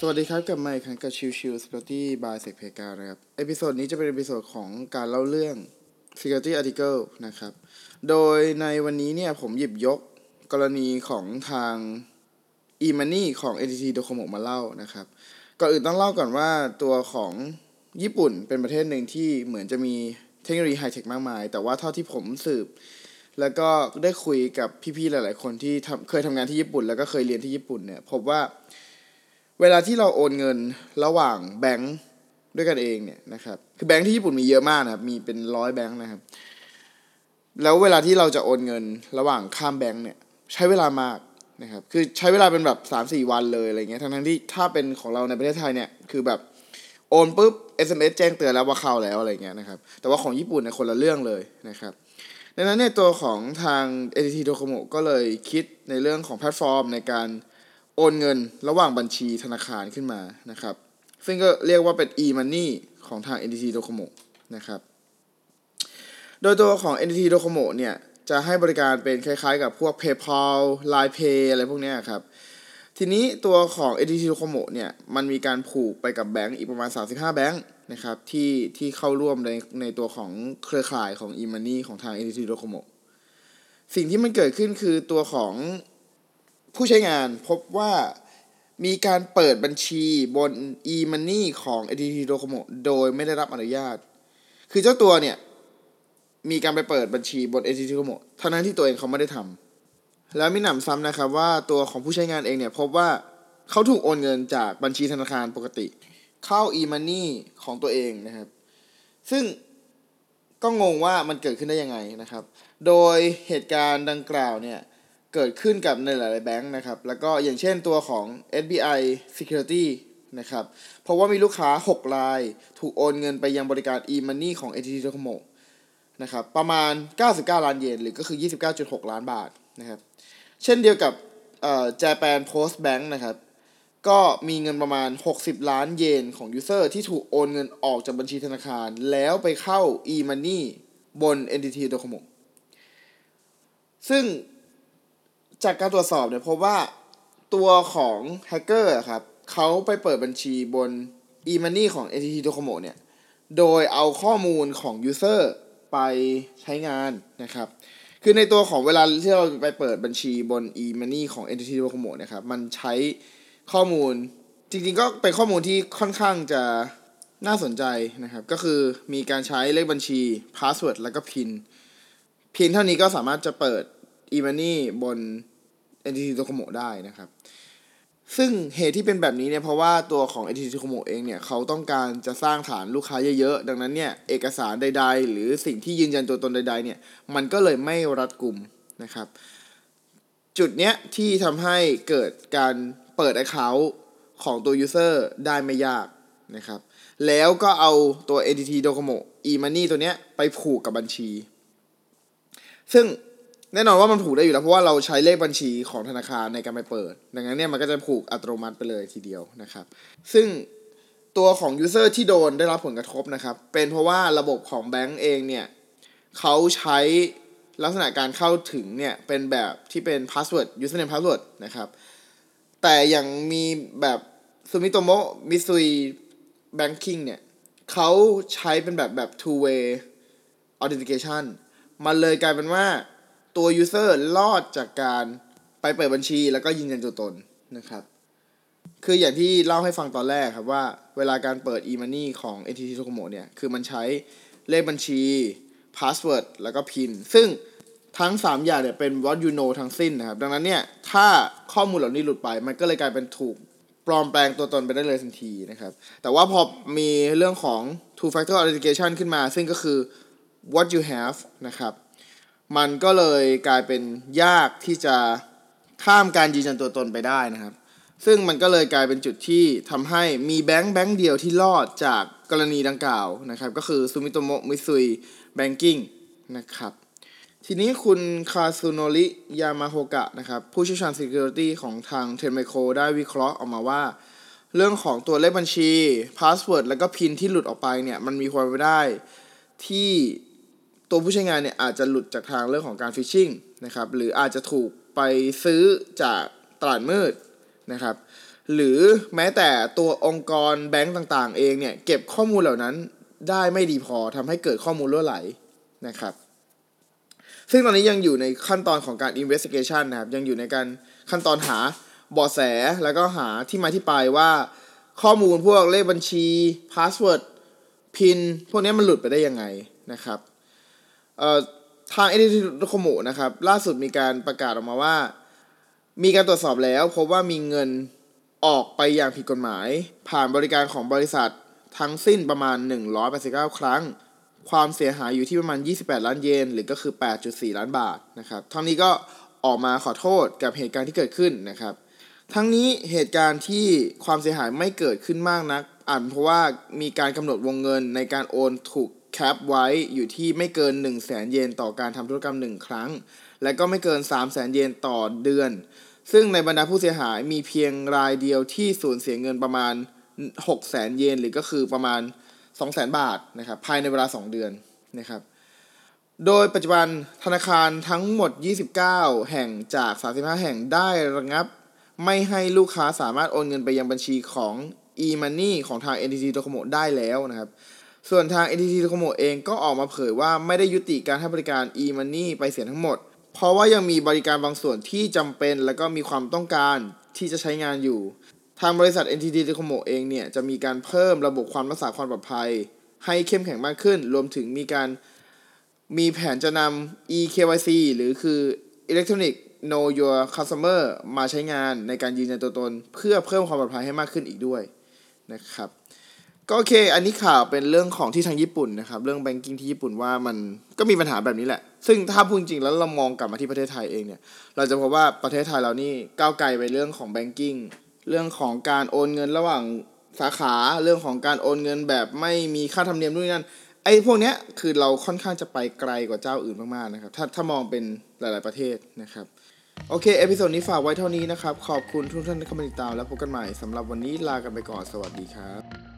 สวัสดีครับกลับมาอีกครั้งกับชิวชิว Security by s e c p e g a นะครับ episode นี้จะเป็นเอพิโซดของการเล่าเรื่อง Security Article นะครับ โดยในวันนี้เนี่ยผมหยิบยกกรณีของทาง e-money ของ NTT Docomo มาเล่านะครับ ก่อนอื่นต้องเล่าก่อนว่าตัวของญี่ปุ่นเป็นประเทศหนึ่งที่เหมือนจะมีเทคโนโลยีไฮเทคมากมาย แต่ว่าเท่าที่ผมสืบ แล้วก็ได้คุยกับพี่ๆหลาย ๆ คนที่เคยทำงานที่ญี่ปุ่น แล้วก็เคยเรียนที่ญี่ปุ่นเนี่ยพบว่า เวลาที่เราโอนเงินระหว่างแบงค์ด้วยกันเองเนี่ยนะครับ คือแบงค์ที่ญี่ปุ่นมีเยอะมากนะครับ มีเป็นร้อยแบงค์นะครับ แล้วเวลาที่เราจะโอนเงินระหว่างข้ามแบงค์เนี่ย ใช้เวลามากนะครับ คือใช้เวลาเป็นแบบสามสี่วันเลยอะไรเงี้ย ทั้งทั้งที่ถ้าเป็นของเราในประเทศไทยเนี่ย คือแบบโอนปุ๊บ SMS แจ้งเตือนแล้วว่าเข้าแล้วอะไรเงี้ยนะครับ แต่ว่าของญี่ปุ่นเนี่ยคนละเรื่องเลยนะครับ ดังนั้นเนี่ยตัวของทาง NTT Docomo ก็เลยคิดในเรื่องของแพลตฟอร์มในการ โอนเงินระหว่างบัญชีธนาคารขึ้นมานะครับ ซึ่งก็เรียกว่าเป็น e-money ของทาง NTT Docomo นะครับ โดยตัวของ NTT Docomo เนี่ย จะให้บริการเป็นคล้ายๆกับพวก PayPal Line Pay อะไรพวกนี้ครับ ทีนี้ตัวของ NTT Docomo เนี่ย มันมีการผูกไปกับแบงก์อีกประมาณ 35 แบงก์นะครับ ที่ที่เข้าร่วมในในตัวของเครือข่ายของ e-money ของทาง NTT Docomo สิ่งที่มันเกิดขึ้นคือตัวของ ผู้ใช้งานพบว่ามีการเปิดบัญชีบน e-money ของ NTT Docomo โดยไม่ได้รับอนุญาต คือเจ้าตัวเนี่ย มีการไปเปิดบัญชีบน NTT Docomo ทั้งนั้นที่ตัวเองเขาไม่ได้ทำ แล้วมีหนำซ้ำนะครับว่าตัวของผู้ใช้งานเองเนี่ย พบว่าเขาถูกโอนเงินจากบัญชีธนาคารปกติ เข้า e-money ของตัวเองนะครับ ซึ่งก็งงว่ามันเกิดขึ้นได้ยังไงนะครับ โดยเหตุการณ์ดังกล่าวเนี่ย เกิดขึ้นกับในหลาย ๆ แบงค์นะครับ แล้วก็อย่างเช่นตัวของ SBI Security นะครับ เพราะว่ามีลูกค้า 6 ราย ถูกโอนเงินไปยังบริการ e-money ของ NTT Docomo นะครับ ประมาณ 99 ล้านเยน หรือก็คือ 29.6 ล้านบาทนะครับ เช่นเดียวกับเอ่อ Japan Post Bank นะครับ ก็มีเงินประมาณ 60 ล้านเยนของ user ที่ถูกโอนเงินออกจากบัญชีธนาคาร แล้วไปเข้า e-money บน NTT Docomo ซึ่ง จากการตรวจสอบเนี่ยพบว่าตัวของแฮกเกอร์ครับเขาไปเปิดบัญชีบน e-money ของ NTT Docomo เนี่ย โดยเอาข้อมูลของ user ไปใช้งานนะครับ คือในตัวของเวลาที่เราไปเปิดบัญชีบน e-money ของ NTT Docomo นะครับ มันใช้ข้อมูล จริงๆ ก็เป็นข้อมูลที่ค่อนข้างจะน่าสนใจนะครับ ก็คือมีการใช้เลขบัญชี password แล้วก็ pin เพียงเท่านี้ก็สามารถจะเปิด e-money บน NTT Docomo ได้นะครับ ซึ่งเหตุที่เป็นแบบนี้เนี่ยเพราะว่าตัวของ NTT Docomo เองเนี่ยเขาต้องการจะสร้างฐานลูกค้าเยอะๆ ดังนั้นเนี่ยเอกสารใด ๆ หรือสิ่งที่ยืนยันตัวตนใด ๆ เนี่ยมันก็เลยไม่รัดกุมนะครับ จุดเนี้ยที่ทำให้เกิดการเปิด Account ของตัว User ได้ไม่ยากนะครับแล้วก็เอาตัว NTT Docomo e-money ตัวเนี้ยไปผูกกับบัญชี ซึ่ง แน่นอนว่ามันผูกได้อยู่แล้วเพราะว่าเราใช้เลขบัญชีของธนาคารในการไปเปิด ดังนั้นเนี่ยมันก็จะผูกอัตโนมัติไปเลยทีเดียวนะครับ ซึ่งตัวของ User ที่โดนได้รับผลกระทบนะครับ เป็นเพราะว่าระบบของแบงก์เองเนี่ยเขาใช้ลักษณะการเข้าถึงเนี่ยเป็นแบบที่เป็น password username password นะครับ แต่อย่างมีแบบซูมิโตโมะมิซุยแบงกิ้งเนี่ยเขาใช้เป็นแบบแบบ two way authentication มันเลยกลายเป็นว่า ตัว user รอดจากการไปเปิดบัญชีแล้วก็ยืนยันตัวตนนะครับ คืออย่างที่เล่าให้ฟังตอนแรกครับว่าเวลาการเปิด e-money ของ NTT Docomo เนี่ย คือมันใช้เลขบัญชี password แล้วก็ pin ซึ่งทั้ง 3 อย่างเนี่ยเป็น what you know ทั้งสิ้นนะครับ ดังนั้นเนี่ย ถ้าข้อมูลเหล่านี้หลุดไปมันก็เลยกลายเป็นถูกปลอมแปลงตัวตนไปได้เลยทันทีนะครับ แต่ว่าพอมีเรื่องของ two factor authentication ขึ้นมา ซึ่งก็คือ what you have นะครับ มันก็เลยกลายเป็นยากที่จะข้ามการยืนยันตัวตนไปได้นะครับ ซึ่งมันก็เลยกลายเป็นจุดที่ทำให้มีแบงค์แบงค์เดียวที่รอดจากกรณีดังกล่าวนะครับ ก็คือซูมิโตโมะมิซุย Banking นะครับ ทีนี้คุณคาซูโนริยามาโฮกะนะครับ ผู้เชี่ยวชาญ Security ของทาง Trend Micro ได้วิเคราะห์ออกมาว่า เรื่องของตัวเลขบัญชี password แล้วก็ PIN ที่หลุดออกไปเนี่ย มันมีความเป็นไปได้ที่ ตัวผู้ใช้งานเนี่ยอาจจะหลุดจากทางเรื่องของการ phishing นะครับหรืออาจจะถูกไปซื้อจากตลาดมืดนะครับหรือแม้แต่ตัวองค์กรแบงก์ต่างๆ เองเนี่ยเก็บข้อมูลเหล่านั้นได้ไม่ดีพอทำให้เกิดข้อมูลรั่วไหลนะครับซึ่งตอนนี้ยังอยู่ในขั้นตอนของการ investigation นะครับยังอยู่ในการขั้นตอนหาเบาะแสแล้วก็หาที่มาที่ไปว่าข้อมูลพวกเลขบัญชี password พินพวกนี้มันหลุดไปได้ยังไงนะครับ เอ่อทาง NTT Docomo นะครับ ล่าสุดมีการประกาศออกมาว่า มีการตรวจสอบแล้วพบว่ามีเงินออกไปอย่างผิดกฎหมาย ผ่านบริการของบริษัททั้งสิ้นประมาณ 189 ครั้ง ความเสียหายอยู่ที่ประมาณ 28 ล้านเยน หรือก็คือ 8.4 ล้านบาทนะครับทั้งนี้ก็ออกมาขอโทษกับเหตุการณ์ที่เกิดขึ้นนะครับ ทั้งนี้เหตุการณ์ที่ความเสียหายไม่เกิดขึ้นมากนักอาจเพราะว่ามีการกำหนดวงเงินในการโอนถูก แคปไว้อยู่ที่ไม่เกิน 1 0 0 0 0แสนเยนต่อการทำธุรกรรม 1 ครั้ง และก็ไม่เกิน 3 0 0แสนเยนต่อเดือน ซึ่งในบรรดาผู้เสียหายมีเพียงรายเดียวที่สูญเสียเงินประมาณ6 0แสนเยนหรือก็คือประมาณ 2 0 0แสนบาทนะครับภายในเวลา 2 เดือนนะครับโดยปัจจุบันธนาคารทั้งหมด 29 แห่งจาก 35 แห่งได้ระงับ ไม่ให้ลูกค้าสามารถโอนเงินไปยังบัญชีของ e-money ของทาง NTT Docomo ได้แล้วนะครับ ส่วนทาง NTT Docomo เองก็ออกมาเผยว่าไม่ได้ยุติการให้บริการ e-money ไปเสียทั้งหมด เพราะว่ายังมีบริการบางส่วนที่จำเป็นและก็มีความต้องการที่จะใช้งานอยู่ ทางบริษัท NTT Docomo เองเนี่ยจะมีการเพิ่มระบบความรักษาความปลอดภัย ให้เข้มแข็งมากขึ้น รวมถึงมีการมีแผนจะนำ eKYC หรือคือ Electronic Know Your Customer มาใช้งานในการยืนยันตัวตน เพื่อเพิ่มความปลอดภัยให้มากขึ้นอีกด้วยนะครับ ก็โอเค อันนี้ข่าวเป็นเรื่องของที่ทางญี่ปุ่นนะครับ เรื่อง banking ที่ญี่ปุ่นว่ามันก็มีปัญหาแบบนี้แหละ ซึ่งถ้าพูดจริงแล้วเรามองกลับมาที่ประเทศไทยเองเนี่ย เราจะพบว่าประเทศไทยเรานี่ก้าวไกลไปเรื่องของ banking เรื่องของการโอนเงินระหว่างสาขา เรื่องของการโอนเงินแบบไม่มีค่าธรรมเนียมนู่นนั่น ไอ้พวกเนี้ยคือเราค่อนข้างจะไปไกลกว่าเจ้าอื่นมากๆนะครับ ถ้าถ้ามองเป็นหลาย ๆประเทศนะครับ โอเค episode นี้ฝากไว้เท่านี้นะครับ ขอบคุณทุกท่านที่เข้ามาติดตามแล้วพบกันใหม่สำหรับวันนี้ลากันไปก่อน สวัสดีครับ